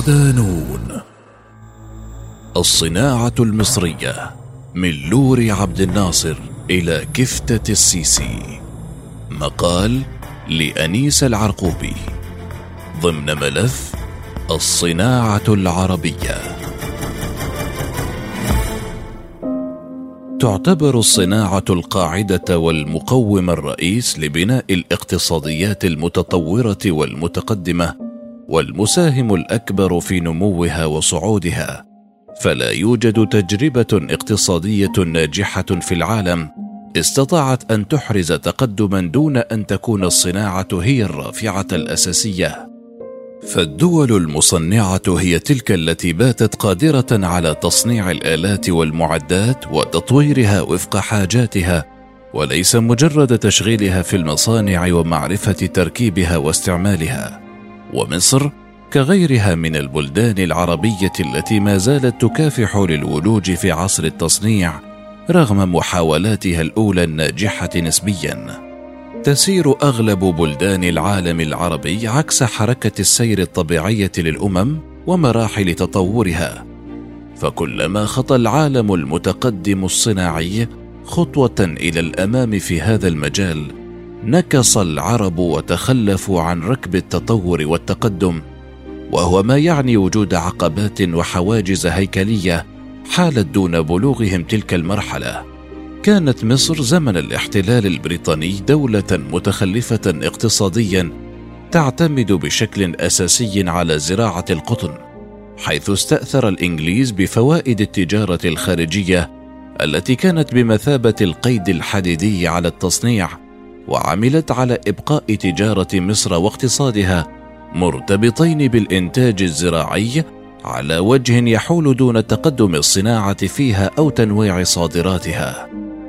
صدانون الصناعة المصرية من لور عبد الناصر إلى كفتة السيسي. مقال لأنيس العرقوبي. ضمن ملف الصناعة العربية. تعتبر الصناعة القاعدة والمقوم الرئيس لبناء الاقتصاديات المتطورة والمتقدمة والمساهم الأكبر في نموها وصعودها. فلا يوجد تجربة اقتصادية ناجحة في العالم استطاعت أن تحرز تقدما دون أن تكون الصناعة هي الرافعة الأساسية. فالدول المصنعة هي تلك التي باتت قادرة على تصنيع الآلات والمعدات وتطويرها وفق حاجاتها وليس مجرد تشغيلها في المصانع ومعرفة تركيبها واستعمالها. ومصر كغيرها من البلدان العربية التي ما زالت تكافح للولوج في عصر التصنيع رغم محاولاتها الأولى الناجحة نسبيا. تسير أغلب بلدان العالم العربي عكس حركة السير الطبيعية للأمم ومراحل تطورها. فكلما خطى العالم المتقدم الصناعي خطوة إلى الأمام في هذا المجال نكص العرب وتخلفوا عن ركب التطور والتقدم وهو ما يعني وجود عقبات وحواجز هيكلية حالت دون بلوغهم تلك المرحلة. كانت مصر زمن الاحتلال البريطاني دولة متخلفة اقتصاديا تعتمد بشكل أساسي على زراعة القطن حيث استأثر الإنجليز بفوائد التجارة الخارجية التي كانت بمثابة القيد الحديدي على التصنيع وعملت على إبقاء تجارة مصر واقتصادها مرتبطين بالإنتاج الزراعي على وجه يحول دون تقدم الصناعة فيها أو تنويع صادراتها.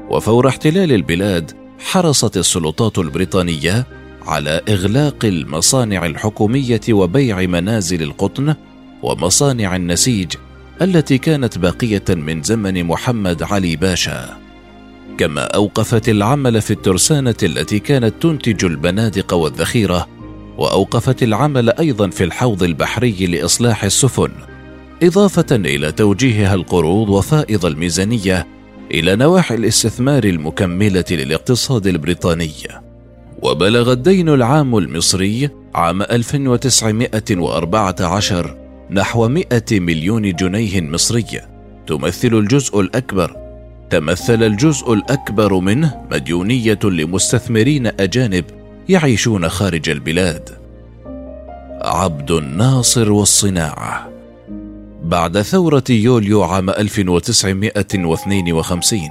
وفور احتلال البلاد حرصت السلطات البريطانية على إغلاق المصانع الحكومية وبيع منازل القطن ومصانع النسيج التي كانت باقية من زمن محمد علي باشا. كما أوقفت العمل في الترسانة التي كانت تنتج البنادق والذخيرة وأوقفت العمل أيضا في الحوض البحري لإصلاح السفن إضافة إلى توجيهها القروض وفائض الميزانية إلى نواحي الاستثمار المكملة للاقتصاد البريطاني. وبلغ الدين العام المصري عام 1914 نحو 100 مليون جنيه مصري تمثل الجزء الأكبر تمثل الجزء الأكبر منه مديونية لمستثمرين أجانب يعيشون خارج البلاد. عبد الناصر والصناعة. بعد ثورة يوليو عام 1952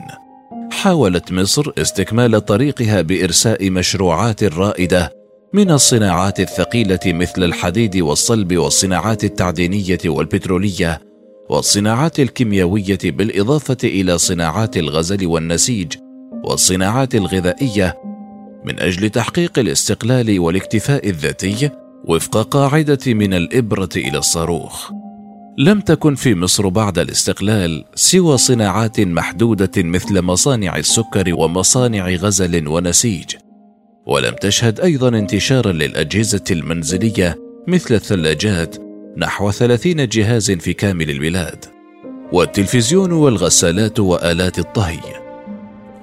حاولت مصر استكمال طريقها بإرساء مشروعات رائدة من الصناعات الثقيلة مثل الحديد والصلب والصناعات التعدينية والبترولية والصناعات الكيميائيه بالإضافة إلى صناعات الغزل والنسيج والصناعات الغذائية من أجل تحقيق الاستقلال والاكتفاء الذاتي وفق قاعدة من الإبرة إلى الصاروخ. لم تكن في مصر بعد الاستقلال سوى صناعات محدودة مثل مصانع السكر ومصانع غزل ونسيج. ولم تشهد أيضا انتشارا للأجهزة المنزلية مثل الثلاجات نحو ثلاثين جهاز في كامل البلاد والتلفزيون والغسالات وآلات الطهي.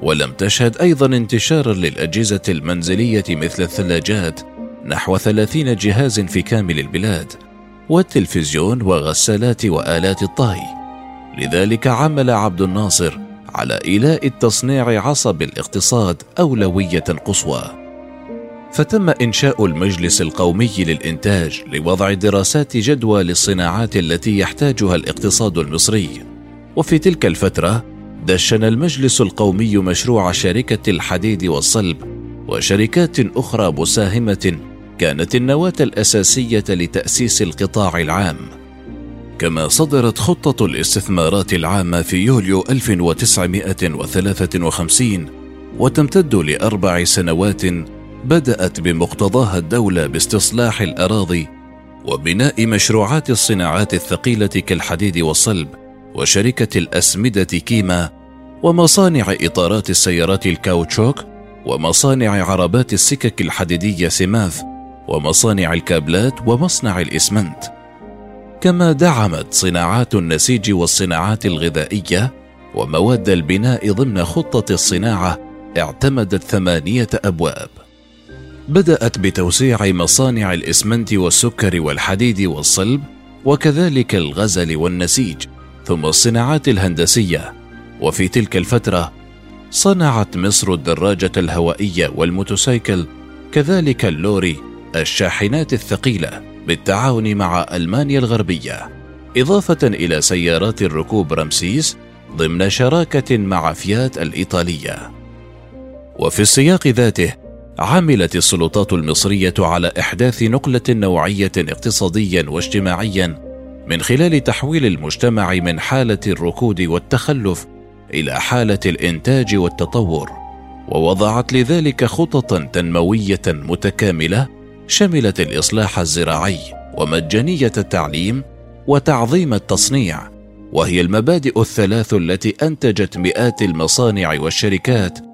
ولم تشهد أيضا انتشارا للأجهزة المنزلية مثل الثلاجات نحو ثلاثين جهاز في كامل البلاد والتلفزيون وغسالات وآلات الطهي. لذلك عمل عبد الناصر على إيلاء التصنيع عصب الاقتصاد أولوية قصوى. فتم إنشاء المجلس القومي للإنتاج لوضع دراسات جدوى للصناعات التي يحتاجها الاقتصاد المصري. وفي تلك الفترة دشن المجلس القومي مشروع شركة الحديد والصلب وشركات أخرى مساهمة كانت النواة الأساسية لتأسيس القطاع العام. كما صدرت خطة الاستثمارات العامة في يوليو 1953 وتمتد لأربع سنوات بدأت بمقتضاها الدولة باستصلاح الأراضي وبناء مشروعات الصناعات الثقيلة كالحديد والصلب وشركة الأسمدة كيما ومصانع إطارات السيارات الكاوتشوك ومصانع عربات السكك الحديدية سماف ومصانع الكابلات ومصنع الإسمنت. كما دعمت صناعات النسيج والصناعات الغذائية ومواد البناء ضمن خطة الصناعة اعتمدت ثمانية أبواب. بدأت بتوسيع مصانع الإسمنت والسكر والحديد والصلب وكذلك الغزل والنسيج ثم الصناعات الهندسية. وفي تلك الفترة صنعت مصر الدراجة الهوائية والموتوسيكل كذلك اللوري الشاحنات الثقيلة بالتعاون مع ألمانيا الغربية. إضافة إلى سيارات الركوب رمسيس ضمن شراكة مع فيات الإيطالية. وفي السياق ذاته عملت السلطات المصرية على إحداث نقلة نوعية اقتصاديا واجتماعيا من خلال تحويل المجتمع من حالة الركود والتخلف إلى حالة الإنتاج والتطور. ووضعت لذلك خططا تنموية متكاملة شملت الإصلاح الزراعي ومجانية التعليم وتعظيم التصنيع وهي المبادئ الثلاث التي أنتجت مئات المصانع والشركات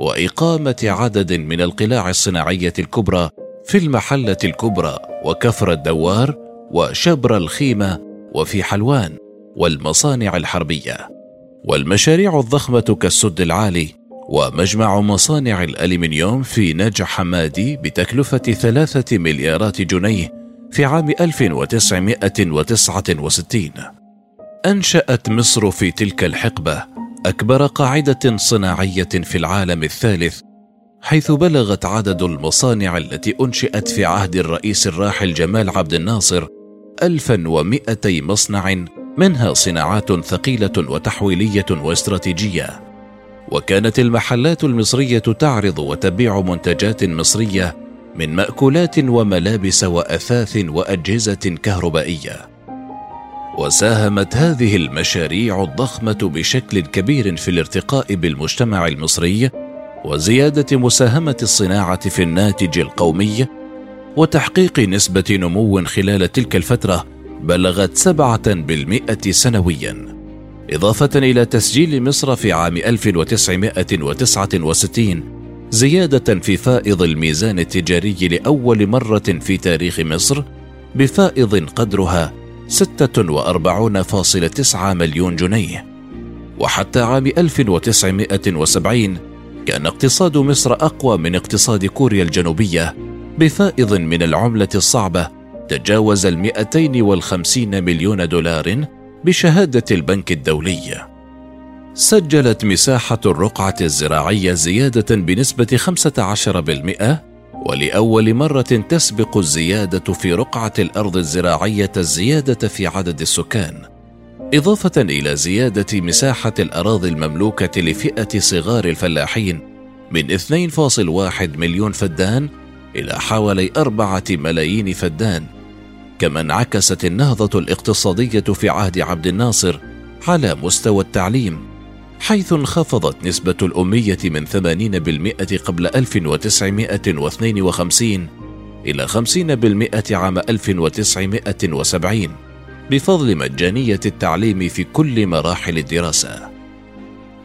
وإقامة عدد من القلاع الصناعية الكبرى في المحلة الكبرى وكفر الدوار وشبر الخيمة وفي حلوان والمصانع الحربية. والمشاريع الضخمة كالسد العالي ومجمع مصانع الألمنيوم في نجع حمادي بتكلفة ثلاثة مليارات جنيه في عام 1969 أنشأت مصر في تلك الحقبة أكبر قاعدة صناعية في العالم الثالث حيث بلغت عدد المصانع التي أنشئت في عهد الرئيس الراحل جمال عبد الناصر 1200 مصنع منها صناعات ثقيلة وتحويلية واستراتيجية. وكانت المحلات المصرية تعرض وتبيع منتجات مصرية من مأكولات وملابس وأثاث وأجهزة كهربائية. وساهمت هذه المشاريع الضخمة بشكل كبير في الارتقاء بالمجتمع المصري وزيادة مساهمة الصناعة في الناتج القومي وتحقيق نسبة نمو خلال تلك الفترة بلغت سبعة بالمئة سنويا. إضافة إلى تسجيل مصر في عام 1969 زيادة في فائض الميزان التجاري لأول مرة في تاريخ مصر بفائض قدرها 46.9 مليون جنيه وحتى عام 1970 كان اقتصاد مصر أقوى من اقتصاد كوريا الجنوبية بفائض من العملة الصعبة تجاوز ال 250 مليون دولار بشهادة البنك الدولي. سجلت مساحة الرقعة الزراعية زيادة بنسبة 15% ولأول مرة تسبق الزيادة في رقعة الأرض الزراعية الزيادة في عدد السكان، إضافة إلى زيادة مساحة الأراضي المملوكة لفئة صغار الفلاحين من 2.1 مليون فدان إلى حوالي أربعة ملايين فدان، كما انعكست النهضة الاقتصادية في عهد عبد الناصر على مستوى التعليم. حيث انخفضت نسبة الأمية من 80% قبل 1952 إلى 50% عام 1970 بفضل مجانية التعليم في كل مراحل الدراسة.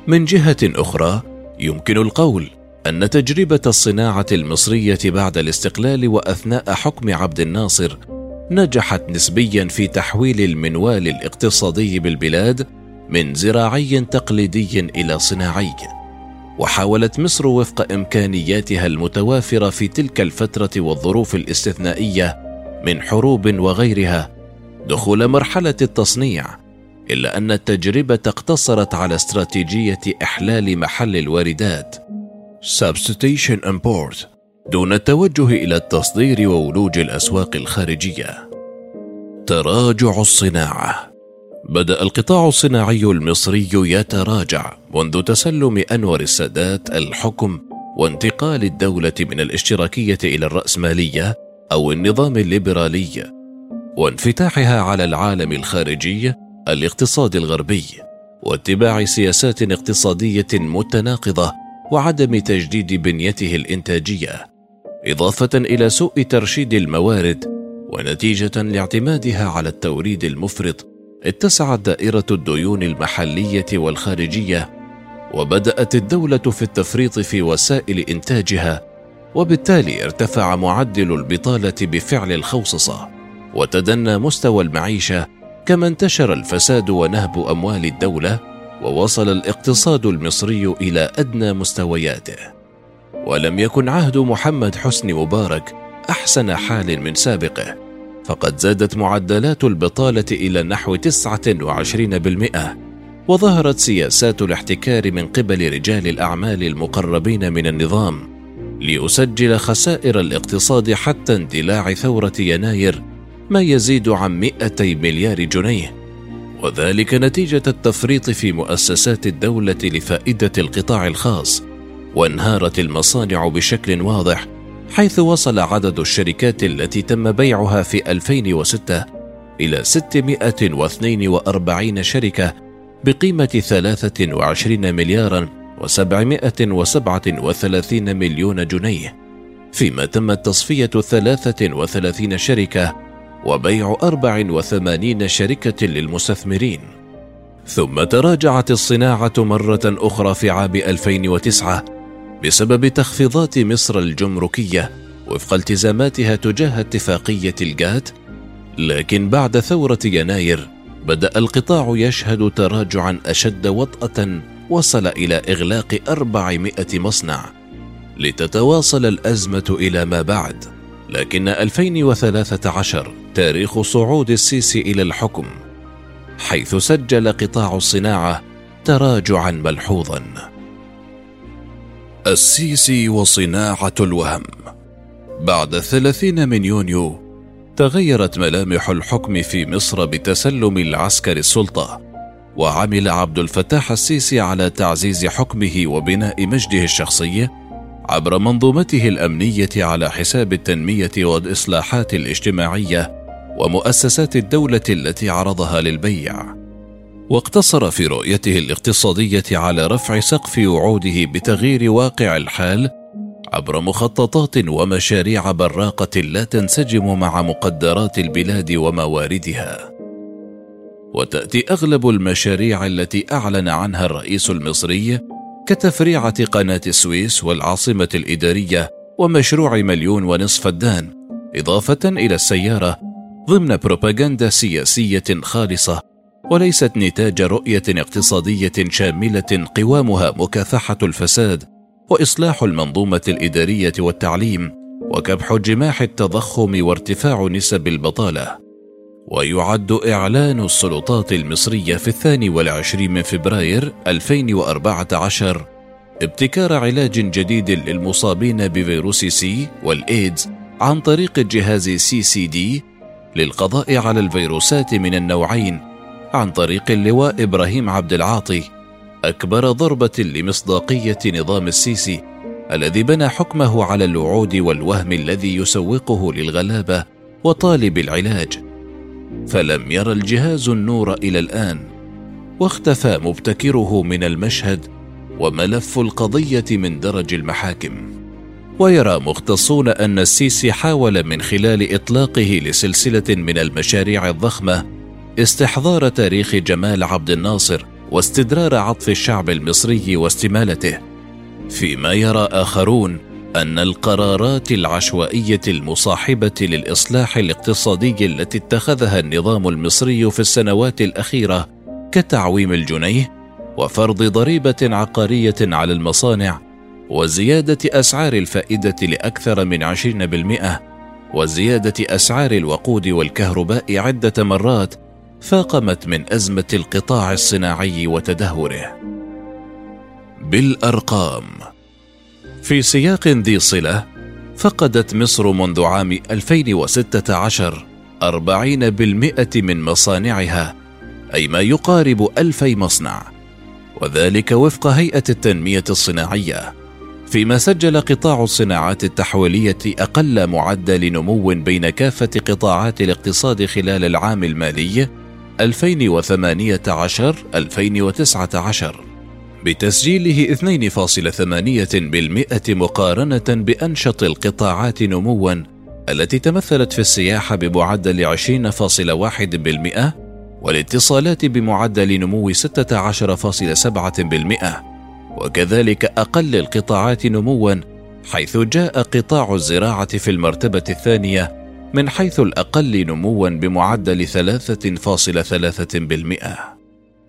من جهة أخرى، يمكن القول أن تجربة الصناعة المصرية بعد الاستقلال وأثناء حكم عبد الناصر نجحت نسبيا في تحويل المنوال الاقتصادي بالبلاد من زراعي تقليدي إلى صناعي وحاولت مصر وفق إمكانياتها المتوافرة في تلك الفترة والظروف الاستثنائية من حروب وغيرها دخول مرحلة التصنيع إلا أن التجربة اقتصرت على استراتيجية إحلال محل الواردات. Substitution import دون التوجه إلى التصدير وولوج الأسواق الخارجية. تراجع الصناعة. بدأ القطاع الصناعي المصري يتراجع منذ تسلم أنور السادات الحكم وانتقال الدولة من الاشتراكية إلى الرأسمالية أو النظام الليبرالي وانفتاحها على العالم الخارجي الاقتصاد الغربي واتباع سياسات اقتصادية متناقضة وعدم تجديد بنيته الإنتاجية إضافة إلى سوء ترشيد الموارد ونتيجة لاعتمادها على التوريد المفرط اتسعت دائرة الديون المحلية والخارجية وبدأت الدولة في التفريط في وسائل إنتاجها وبالتالي ارتفع معدل البطالة بفعل الخوصصة وتدنى مستوى المعيشة كما انتشر الفساد ونهب أموال الدولة ووصل الاقتصاد المصري إلى أدنى مستوياته. ولم يكن عهد محمد حسني مبارك أحسن حال من سابقه. فقد زادت معدلات البطالة إلى نحو 29% وظهرت سياسات الاحتكار من قبل رجال الأعمال المقربين من النظام ليسجل خسائر الاقتصاد حتى اندلاع ثورة يناير ما يزيد عن 200 مليار جنيه وذلك نتيجة التفريط في مؤسسات الدولة لفائدة القطاع الخاص وانهارت المصانع بشكل واضح حيث وصل عدد الشركات التي تم بيعها في 2006 إلى 642 شركة بقيمة 23 مليارا و737 مليون جنيه فيما تمت تصفية 33 شركة وبيع 84 شركة للمستثمرين. ثم تراجعت الصناعة مرة أخرى في عام 2009 بسبب تخفيضات مصر الجمركية وفق التزاماتها تجاه اتفاقية الجات لكن بعد ثورة يناير بدأ القطاع يشهد تراجعا أشد وطأة وصل إلى إغلاق 400 مصنع لتتواصل الأزمة إلى ما بعد. لكن 2013 تاريخ صعود السيسي إلى الحكم حيث سجل قطاع الصناعة تراجعا ملحوظا. السيسي وصناعة الوهم. بعد الثلاثين من يونيو تغيرت ملامح الحكم في مصر بتسلم العسكر السلطة وعمل عبد الفتاح السيسي على تعزيز حكمه وبناء مجده الشخصي عبر منظومته الأمنية على حساب التنمية والإصلاحات الاجتماعية ومؤسسات الدولة التي عرضها للبيع. واقتصر في رؤيته الاقتصادية على رفع سقف وعوده بتغيير واقع الحال عبر مخططات ومشاريع براقة لا تنسجم مع مقدرات البلاد ومواردها. وتأتي أغلب المشاريع التي أعلن عنها الرئيس المصري كتفريعة قناة السويس والعاصمة الإدارية ومشروع مليون ونصف فدان إضافة إلى السيارة ضمن بروباغندا سياسية خالصة وليست نتاج رؤية اقتصادية شاملة قوامها مكافحة الفساد وإصلاح المنظومة الإدارية والتعليم وكبح جماح التضخم وارتفاع نسب البطالة. ويعد إعلان السلطات المصرية في الثاني والعشرين من فبراير 2014 ابتكار علاج جديد للمصابين بفيروس سي والإيدز عن طريق الجهاز CCD للقضاء على الفيروسات من النوعين عن طريق اللواء إبراهيم عبد العاطي أكبر ضربة لمصداقية نظام السيسي الذي بنى حكمه على الوعود والوهم الذي يسوقه للغلابة وطالب العلاج. فلم ير الجهاز النور إلى الآن واختفى مبتكره من المشهد وملف القضية من درج المحاكم. ويرى مختصون أن السيسي حاول من خلال إطلاقه لسلسلة من المشاريع الضخمة استحضار تاريخ جمال عبد الناصر واستدرار عطف الشعب المصري واستمالته. فيما يرى آخرون أن القرارات العشوائية المصاحبة للإصلاح الاقتصادي التي اتخذها النظام المصري في السنوات الأخيرة كتعويم الجنيه وفرض ضريبة عقارية على المصانع وزيادة أسعار الفائدة لأكثر من 20% وزيادة أسعار الوقود والكهرباء عدة مرات فاقمت من أزمة القطاع الصناعي وتدهوره. بالأرقام. في سياق ذي صلة فقدت مصر منذ عام 2016 أربعين بالمئة من مصانعها أي ما يقارب ألفي مصنع وذلك وفق هيئة التنمية الصناعية فيما سجل قطاع الصناعات التحويلية أقل معدل نمو بين كافة قطاعات الاقتصاد خلال العام المالي 2018 2019 بتسجيله 2.8% مقارنة بأنشط القطاعات نموا التي تمثلت في السياحة بمعدل 20.1% والاتصالات بمعدل نمو 16.7% وكذلك أقل القطاعات نموا حيث جاء قطاع الزراعة في المرتبة الثانية من حيث الأقل نموا بمعدل 3.3%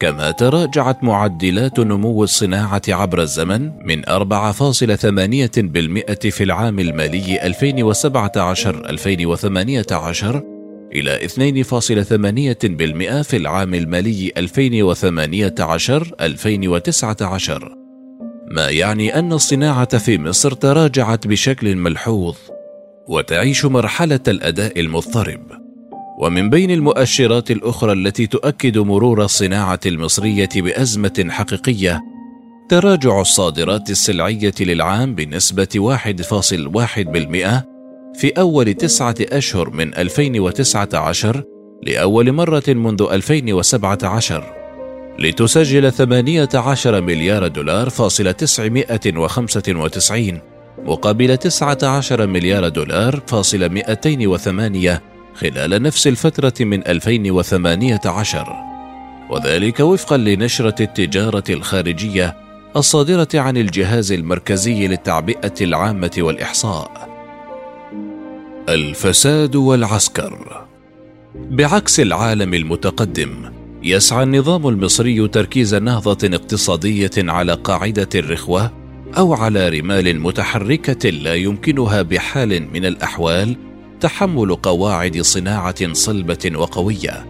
كما تراجعت معدلات نمو الصناعة عبر الزمن من 4.8% في العام المالي 2017-2018 إلى 2.8% في العام المالي 2018-2019 ما يعني أن الصناعة في مصر تراجعت بشكل ملحوظ؟ وتعيش مرحلة الأداء المضطرب. ومن بين المؤشرات الأخرى التي تؤكد مرور الصناعة المصرية بأزمة حقيقية تراجع الصادرات السلعية للعام بنسبة 1.1% في أول تسعة أشهر من 2019 لأول مرة منذ 2017 لتسجل 18 مليار دولار فاصل 995 مقابل 19 مليار دولار فاصل 208 خلال نفس الفترة من 2018 وذلك وفقا لنشرة التجارة الخارجية الصادرة عن الجهاز المركزي للتعبئة العامة والإحصاء. الفساد والعسكر. بعكس العالم المتقدم يسعى النظام المصري تركيز نهضة اقتصادية على قاعدة الرخوة أو على رمال متحركة لا يمكنها بحال من الأحوال تحمل قواعد صناعة صلبة وقوية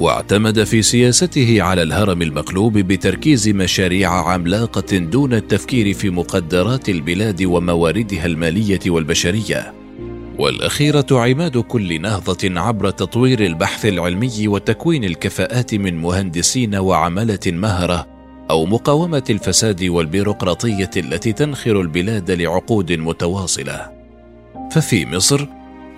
واعتمد في سياسته على الهرم المقلوب بتركيز مشاريع عملاقة دون التفكير في مقدرات البلاد ومواردها المالية والبشرية. والأخيرة عماد كل نهضة عبر تطوير البحث العلمي وتكوين الكفاءات من مهندسين وعملة مهرة أو مقاومة الفساد والبيروقراطية التي تنخر البلاد لعقود متواصلة. ففي مصر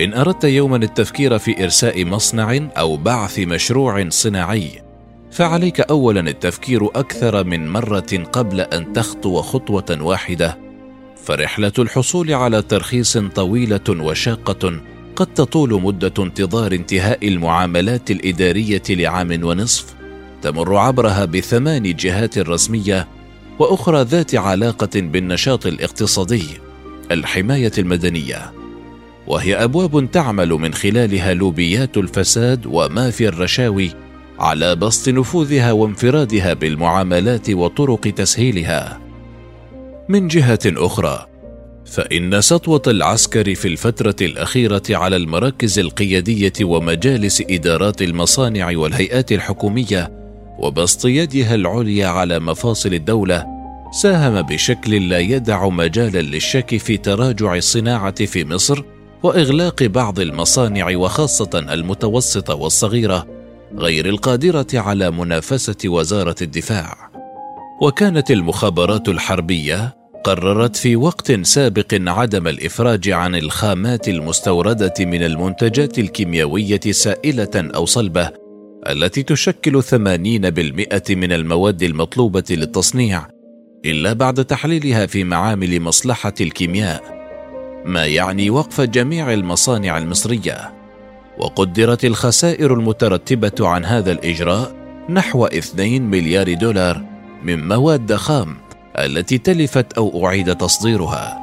إن أردت يوما التفكير في إرساء مصنع أو بعث مشروع صناعي فعليك اولا التفكير أكثر من مرة قبل أن تخطو خطوة واحدة. فرحلة الحصول على ترخيص طويلة وشاقة قد تطول مدة انتظار انتهاء المعاملات الإدارية لعام ونصف. تمر عبرها بثمان جهات رسمية وأخرى ذات علاقة بالنشاط الاقتصادي الحماية المدنية. وهي أبواب تعمل من خلالها لوبيات الفساد ومافيا الرشاوي على بسط نفوذها وانفرادها بالمعاملات وطرق تسهيلها. من جهة أخرى فإن سطوة العسكر في الفترة الأخيرة على المراكز القيادية ومجالس إدارات المصانع والهيئات الحكومية وبسط يدها العليا على مفاصل الدولة ساهم بشكل لا يدع مجالا للشك في تراجع الصناعة في مصر وإغلاق بعض المصانع وخاصة المتوسطة والصغيرة غير القادرة على منافسة وزارة الدفاع. وكانت المخابرات الحربية قررت في وقت سابق عدم الإفراج عن الخامات المستوردة من المنتجات الكيميائيه سائلة أو صلبة التي تشكل 80% من المواد المطلوبة للتصنيع إلا بعد تحليلها في معامل مصلحة الكيمياء ما يعني وقف جميع المصانع المصرية. وقدرت الخسائر المترتبة عن هذا الإجراء نحو 2 مليار دولار من مواد خام التي تلفت أو أعيد تصديرها.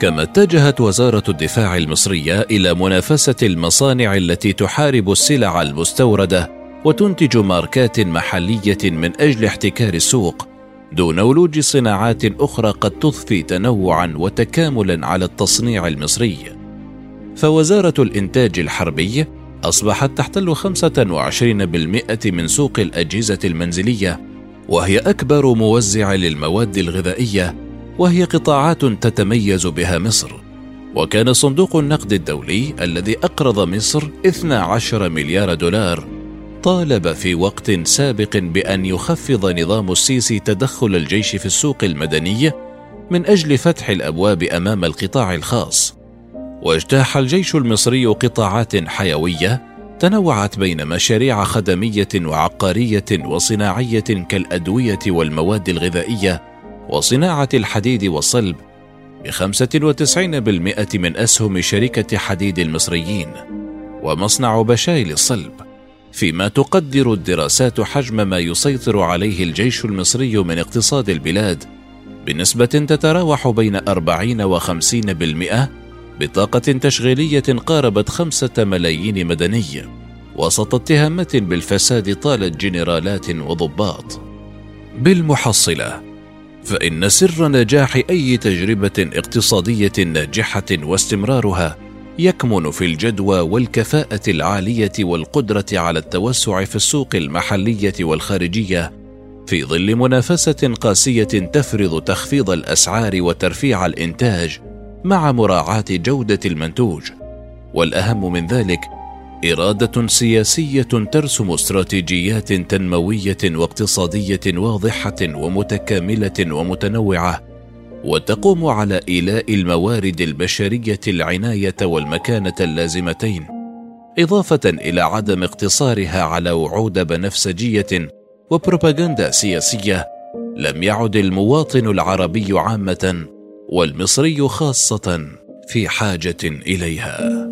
كما اتجهت وزارة الدفاع المصرية إلى منافسة المصانع التي تحارب السلع المستوردة وتنتج ماركات محلية من أجل احتكار السوق دون ولوج صناعات أخرى قد تضفي تنوعا وتكاملا على التصنيع المصري. فوزارة الإنتاج الحربي أصبحت تحتل 25% من سوق الأجهزة المنزلية وهي أكبر موزع للمواد الغذائية وهي قطاعات تتميز بها مصر. وكان صندوق النقد الدولي الذي أقرض مصر 12 مليار دولار طالب في وقت سابق بأن يخفض نظام السيسي تدخل الجيش في السوق المدني من أجل فتح الأبواب أمام القطاع الخاص. واجتاح الجيش المصري قطاعات حيوية تنوعت بين مشاريع خدمية وعقاريه وصناعية كالأدوية والمواد الغذائية وصناعة الحديد والصلب وتسعين بالمئة من أسهم شركة حديد المصريين ومصنع بشايل الصلب. فيما تقدر الدراسات حجم ما يسيطر عليه الجيش المصري من اقتصاد البلاد بنسبة تتراوح بين 40 و 50% بطاقة تشغيلية قاربت خمسة ملايين مدني وسط اتهامات بالفساد طالت جنرالات وضباط. بالمحصلة فإن سر نجاح أي تجربة اقتصادية ناجحة واستمرارها يكمن في الجدوى والكفاءة العالية والقدرة على التوسع في السوق المحلية والخارجية في ظل منافسة قاسية تفرض تخفيض الأسعار وترفيع الإنتاج مع مراعاة جودة المنتوج. والأهم من ذلك إرادة سياسية ترسم استراتيجيات تنموية واقتصادية واضحة ومتكاملة ومتنوعة وتقوم على إيلاء الموارد البشرية العناية والمكانة اللازمتين إضافة إلى عدم اقتصارها على وعود بنفسجية وبروباغندا سياسية لم يعد المواطن العربي عامة والمصري خاصة في حاجة إليها.